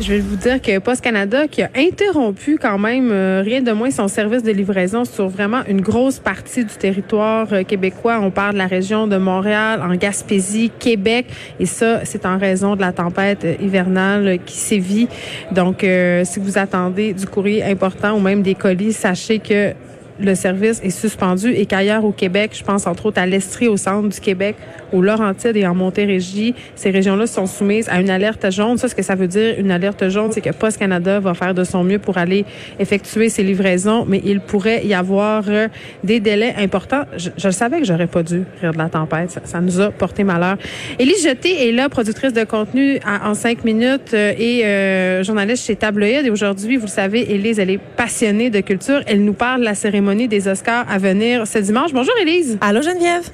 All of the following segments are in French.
Je vais vous dire que Post Canada qui a interrompu quand même euh, rien de moins son service de livraison sur vraiment une grosse partie du territoire euh, québécois. On parle de la région de Montréal, en Gaspésie, Québec, et ça, c'est en raison de la tempête euh, hivernale qui sévit. Donc, si vous attendez du courrier important ou même des colis, sachez que le service est suspendu et qu'ailleurs au Québec, je pense entre autres à l'Estrie, au centre du Québec, au Laurentides et en Montérégie, ces régions-là sont soumises à une alerte jaune. Ça, ce que ça veut dire, une alerte jaune, c'est que Post Canada va faire de son mieux pour aller effectuer ses livraisons, mais il pourrait y avoir euh, des délais importants. Je, je savais que j'aurais pas dû rire de la tempête. Ça, nous a porté malheur. Élise Jeté est là, productrice de contenu en cinq minutes euh, et euh, journaliste chez Tabloïd. Et aujourd'hui, vous le savez, Élise, elle est passionnée de culture. Elle nous parle de la cérémonie des Oscars à venir ce dimanche. Bonjour, Élise. Allô Geneviève?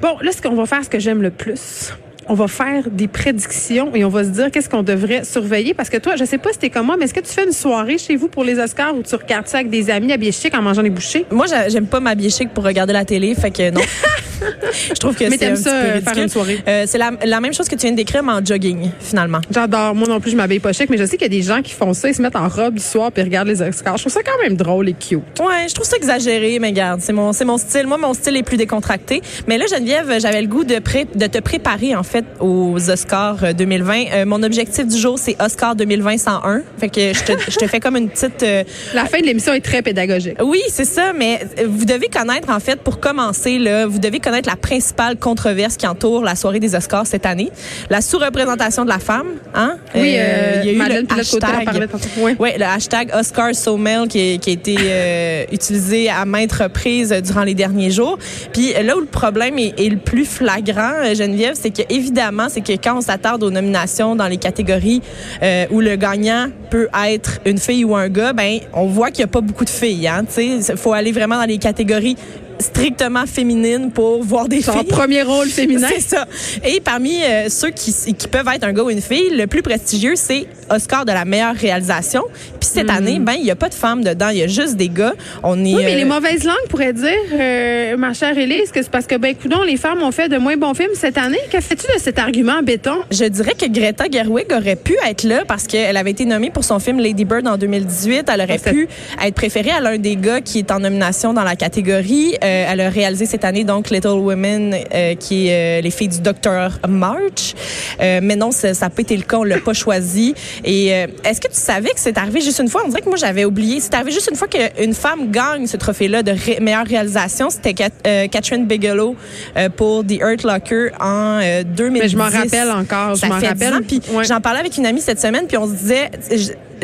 Bon, là, ce qu'on va faire, ce que j'aime le plus, on va faire des prédictions et on va se dire qu'est-ce qu'on devrait surveiller. Parce que toi, je sais pas si t'es comme moi, mais est-ce que tu fais une soirée chez vous pour les Oscars ou tu regardes ça avec des amis habillés chic en mangeant des bouchées? Moi, j'a- j'aime pas m'habiller chic pour regarder la télé, fait que non. Je trouve que Mais c'est t'aimes un petit ça, euh, faire une soirée? Euh, c'est la, la même chose que tu viens de décrire, mais en jogging, finalement. J'adore. Moi non plus, je m'habille pas chic, mais je sais qu'il y a des gens qui font ça, ils se mettent en robe du soir puis regardent les Oscars. Je trouve ça quand même drôle et cute. Ouais, je trouve ça exagéré, mais regarde, c'est mon, c'est mon style. Moi, mon style est plus décontracté. Mais là, Geneviève, j'avais le goût de, pré- de te préparer, en fait, aux Oscars euh, 2020. Euh, mon objectif du jour, c'est Oscar 2020 101. Fait que je te, je te fais comme une petite... euh, La fin de l'émission est très pédagogique. Oui, c'est ça, mais vous devez connaître, en fait, pour commencer, là, vous devez connaître la principale controverse qui entoure la soirée des Oscars cette année. La sous-représentation de la femme, hein? Oui, euh, il y a eu Madeleine le hashtag. Ouais. ouais, le hashtag Oscar So Male qui, qui a été euh, utilisé à maintes reprises durant les derniers jours. Puis euh, là où le problème est, est le plus flagrant, euh, Geneviève, c'est que évidemment, c'est que quand on s'attarde aux nominations dans les catégories euh, où le gagnant peut être une fille ou un gars, ben on voit qu'il y a pas beaucoup de filles. Hein, tu sais, faut aller vraiment dans les catégories strictement féminines pour voir des Son filles. premier rôle féminin. C'est ça. Et parmi euh, ceux qui, qui peuvent être un gars ou une fille, le plus prestigieux, c'est Oscar de la meilleure réalisation. Puis cette année, ben il y a pas de femmes dedans, il y a juste des gars. On est Hmm. Oui, mais euh, les mauvaises langues pourraient dire, euh, ma chère Élise, que c'est parce que, ben, coudonc, les femmes ont fait de moins bons films cette année. Que fais-tu de cet argument en béton? Je dirais que Greta Gerwig aurait pu être là parce qu'elle avait été nommée pour son film Lady Bird en 2018. Elle aurait pu être préférée à l'un des gars qui est en nomination dans la catégorie. Euh, elle a réalisé cette année donc Little Women, euh, qui est euh, les filles du docteur March. Euh, mais non, ça n'a pas été le cas. On l'a pas choisi. Et euh, est-ce que tu savais que c'est arrivé juste une fois? On dirait que moi j'avais oublié. C'est arrivé juste une fois qu'une femme gagne ce trophée-là de ré- meilleure réalisation. C'était Cat- euh, Catherine Bigelow euh, pour The Earth Locker en euh, 2010. Mais je m'en rappelle encore, je Ça m'en fait rappelle. 10 ans, Puis Ouais. j'en parlais avec une amie cette semaine, puis on se disait,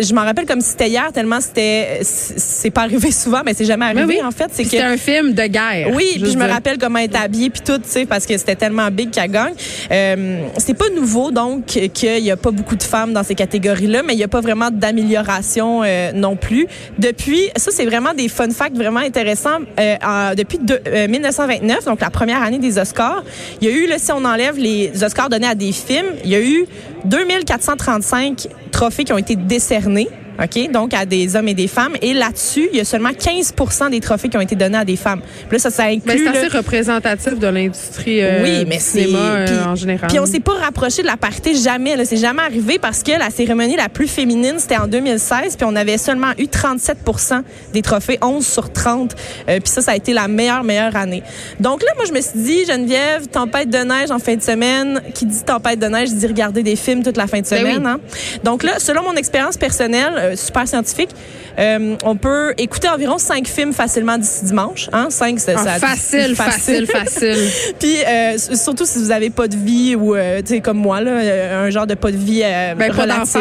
je, m'en rappelle comme si c'était hier, tellement c'était, c'est pas arrivé souvent, mais c'est jamais Mais arrivé oui. en fait. C'est que un film de guerre. oui, puis je me rappelle comment elle était habillée puis tout, tu sais, parce que c'était tellement big qu'elle gagne. Euh, c'est pas nouveau donc qu'il y a pas beaucoup de femmes dans ces catégories-là, mais il y a pas vraiment d'amélioration euh, non plus. Depuis, ça c'est vraiment des fun facts vraiment intéressants. Euh, en- depuis de- euh, 1929, donc la première année des Oscars, il y a eu, là, si on enlève les Oscars donnés à des films, il y a eu 2435 trophées qui ont été décernés. OK? Donc, à des hommes et des femmes. Et là-dessus, il y a seulement 15% des trophées qui ont été donnés à des femmes. Puis là, ça, ça inclut. Mais c'est là- assez représentatif de l'industrie euh, oui, du mais c'est cinéma euh, puis- en général. Puis on s'est pas rapproché de la parité jamais. C'est jamais arrivé parce que la cérémonie la plus féminine c'était en 2016, puis on avait seulement eu 37% des trophées, 11 sur 30. Euh, puis ça, ça a été la meilleure meilleure année. Donc là, moi, je me suis dit, Geneviève, tempête de neige en fin de semaine. Qui dit tempête de neige dit regarder des films toute la fin de Ben semaine. oui. hein. Donc là, selon mon expérience personnelle, super scientifique, euh, on peut écouter environ 5 films facilement d'ici dimanche. Hein? 5, c'est Ah, ça- facile, facile, facile. puis euh, surtout si vous avez pas de vie ou euh, tu sais comme moi là, euh, un genre de pas de vie euh, Ben, relatif.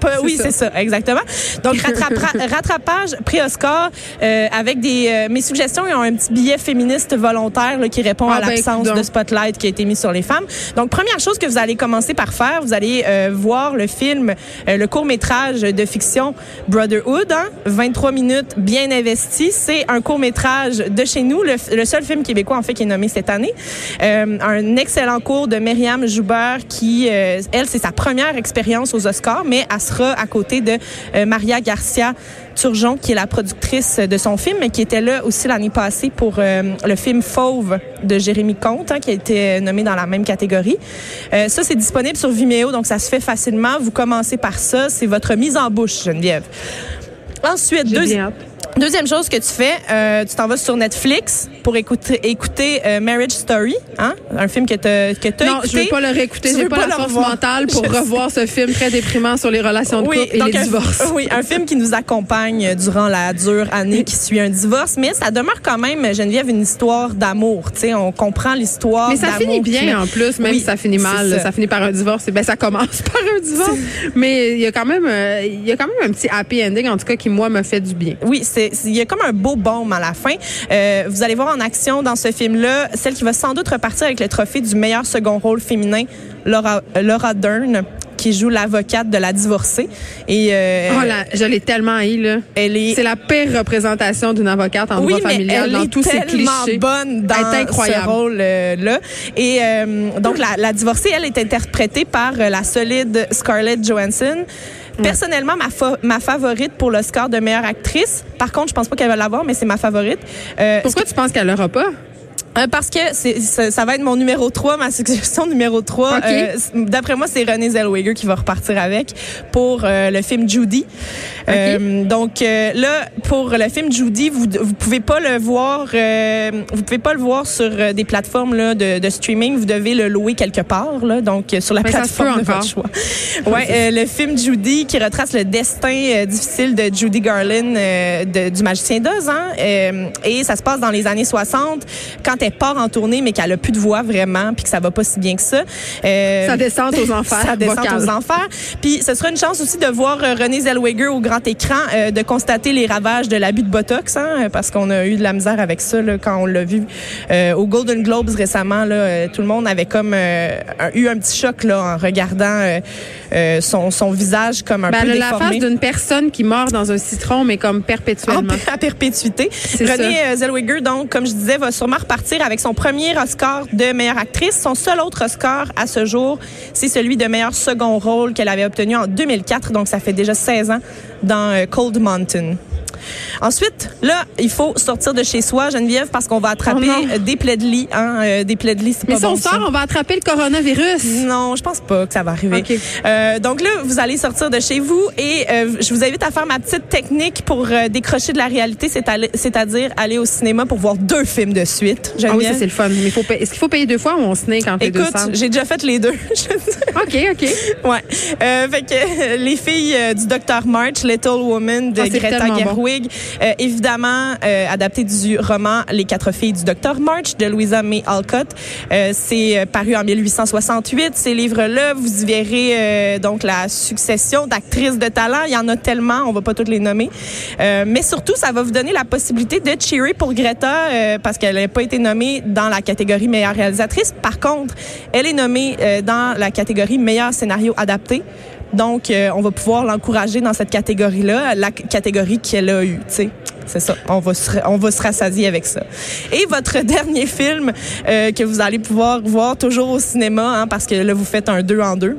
Pas- oui, c'est ça, exactement. Donc rattrapage pré-Oscar euh, avec des euh, mes suggestions, ils ont un petit billet féministe volontaire là, qui répond Ah, à ben, l'absence de spotlight qui a été mis sur les femmes. Donc première chose que vous allez commencer par faire, vous allez euh, voir le film euh, le court-métrage de fiction Brotherhood, hein, 23 minutes bien investi, c'est un court-métrage de chez nous, le, le seul film québécois en fait qui est nommé cette année. Euh, un excellent cours de Myriam Joubert qui, euh, elle, c'est sa première expérience aux Oscars, mais elle sera à côté de euh, Maria Garcia Turgeon, qui est la productrice de son film, mais qui était là aussi l'année passée pour euh, le film Fauve de Jérémy Comte, hein, qui a été nommé dans la même catégorie. Euh, ça, c'est disponible sur Vimeo, donc ça se fait facilement. Vous commencez par ça. C'est votre mise en bouche, Geneviève. Ensuite, J'ai deux- bien hâte. Deuxième chose que tu fais, euh, tu t'en vas sur Netflix pour écouter, écouter euh, Marriage Story, hein? un film que tu as Non, écouté. je veux pas le réécouter. Tu J'ai pas, pas la force revoir. mentale pour Je sais. revoir ce film très déprimant sur les relations de couple et donc les un, divorces. Oui, un film qui nous accompagne durant la dure année qui suit un divorce, mais ça demeure quand même, Geneviève, une histoire d'amour. Tu sais, on comprend l'histoire. Mais ça finit bien en plus, même Oui, si ça finit mal. Ça. ça. finit par un divorce. Ben ça commence par un divorce, mais il y a quand même, euh, y a quand même un petit happy ending en tout cas qui moi me fait du bien. Oui, c'est- il y a comme un beau baume à la fin. Euh, vous allez voir en action dans ce film-là celle qui va sans doute repartir avec le trophée du meilleur second rôle féminin, Laura, Laura Dern, qui joue l'avocate de la divorcée. Et euh, Oh là, je l'ai tellement haï là. elle est C'est la pire représentation d'une avocate en oui, droit familial elle dans tous ses tellement clichés. bonne dans Elle est incroyable. ce rôle-là. Et euh, donc, la, la divorcée, elle est interprétée par euh, la solide Scarlett Johansson. Personnellement, ma, fa- ma favorite pour l'Oscar de meilleure actrice. Par contre, je pense pas qu'elle va l'avoir, mais c'est ma favorite. Pourquoi tu penses qu'elle l'aura pas? Euh, parce que ça, ça va être mon numéro 3, ma suggestion numéro 3. OK. Euh, D'après moi, c'est Renée Zellweger qui va repartir avec pour euh, le film Judy. Euh, donc là, pour le film Judy, vous vous pouvez pas le voir, vous pouvez pas le voir sur des plateformes là, de, de streaming. Vous devez le louer quelque part, là, donc sur la Mais plateforme de votre choix. Ouais, le film Judy qui retrace le destin difficile de Judy Garland de- du Magicien d'Oz, hein, et ça se passe dans les années 60 quand elle part en tournée mais qu'elle a plus de voix vraiment puis que ça va pas si bien que ça. Euh, Ça descend aux enfers. ça descend aux enfers. Puis ce sera une chance aussi de voir euh, Renée Zellweger au grand écran, euh, de constater les ravages de l'abus de Botox, hein, parce qu'on a eu de la misère avec ça là, quand on l'a vu euh, au Golden Globes récemment. Là, tout le monde avait comme un- eu un petit choc là, en regardant son, son visage comme un Ben, peu elle a la déformé. face d'une personne qui mord dans un citron, mais comme En perpétuellement. per- à perpétuité. Euh, Zellweger, donc, comme je disais, va sûrement repartir avec son premier Oscar de meilleure actrice. Son seul autre Oscar à ce jour, c'est celui de meilleur second rôle qu'elle avait obtenu en 2004. Donc, ça fait déjà 16 ans dans euh, Cold Mountain. Ensuite, là, il faut sortir de chez soi, Geneviève, parce qu'on va attraper Oh euh, des plaies de lit. Hein, euh, des plaies de lit, c'est Mais si on bon, ça. sort, on va attraper le coronavirus. Non, je pense pas que ça va arriver. Euh, donc là, vous allez sortir de chez vous et euh, je vous invite à faire ma petite technique pour décrocher de la réalité, c'est-à-dire aller au cinéma pour voir deux films de suite. Ah oui, Geneviève. ça c'est le fun. Mais faut est-ce qu'il faut payer deux fois ou on se naît quand deux Écoute, j'ai déjà fait les deux. OK, OK. ouais. Fait que les filles du Dr March, Little Woman de Ah, Greta tellement euh, évidemment euh, adapté du roman Les quatre filles du Dr March de Louisa May Alcott. Euh, c'est euh, paru en 1868. Ces livres-là, vous y verrez donc la succession d'actrices de talent. Il y en a tellement, on va pas toutes les nommer. Mais surtout, ça va vous donner la possibilité de cheerer pour Greta parce qu'elle n'a pas été nommée dans la catégorie meilleure réalisatrice. Par contre, elle est nommée dans la catégorie meilleur scénario adapté. Donc, euh, on va pouvoir l'encourager dans cette catégorie-là, la catégorie qu'elle a eue, tu sais. C'est ça. On va se, on va se rassasier avec ça. Et votre dernier film euh, que vous allez pouvoir voir toujours au cinéma, hein, parce que là, vous faites un deux en deux,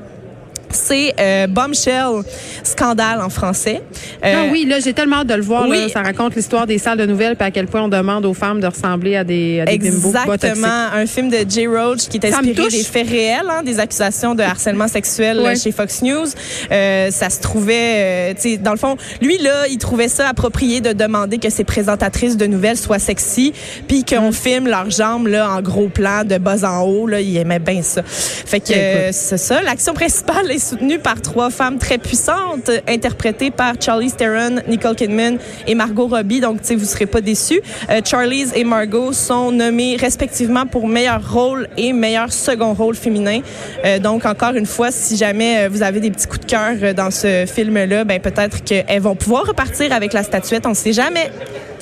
c'est euh, Bombshell, Scandale en français. Euh, Ah oui, là, j'ai tellement hâte de le voir. oui. là. Ça raconte l'histoire des salles de nouvelles puis à quel point on demande aux femmes de ressembler à des, à des. Exactement, un film de Jay Roach qui est inspiré des faits réels, hein, des accusations de harcèlement sexuel euh, chez Fox News. Euh, ça se trouvait, euh, tu sais, dans le fond, lui là, il trouvait ça approprié de demander que ses présentatrices de nouvelles soient sexy, puis qu'on Mm. filme leurs jambes là en gros plan de bas en haut. Là, il aimait bien ça. Fait que c'est ça. L'action principale est soutenue par trois femmes très puissantes, interprétées par Charlize Theron, Nicole Kidman et Margot Robbie. Donc, tu sais, vous serez pas déçus. Euh, Charlize et Margot sont nommées respectivement pour meilleur rôle et meilleur second rôle féminin. Euh, donc, encore une fois, si jamais euh, vous avez des petits coups de cœur euh, dans ce film-là, ben peut-être qu'elles vont pouvoir repartir avec la statuette. On ne sait jamais.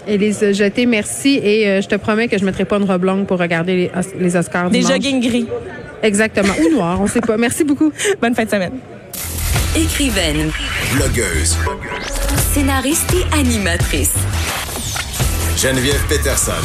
Élise Jeté, merci. Et euh, je te promets que je ne mettrai pas une robe longue pour regarder les, Os- les Oscars. Des dimanche. jogging gris. Exactement. Ou noir, on sait pas. Merci beaucoup. Bonne fin de semaine. Écrivaine, Blogueuse. scénariste et animatrice. Geneviève Peterson.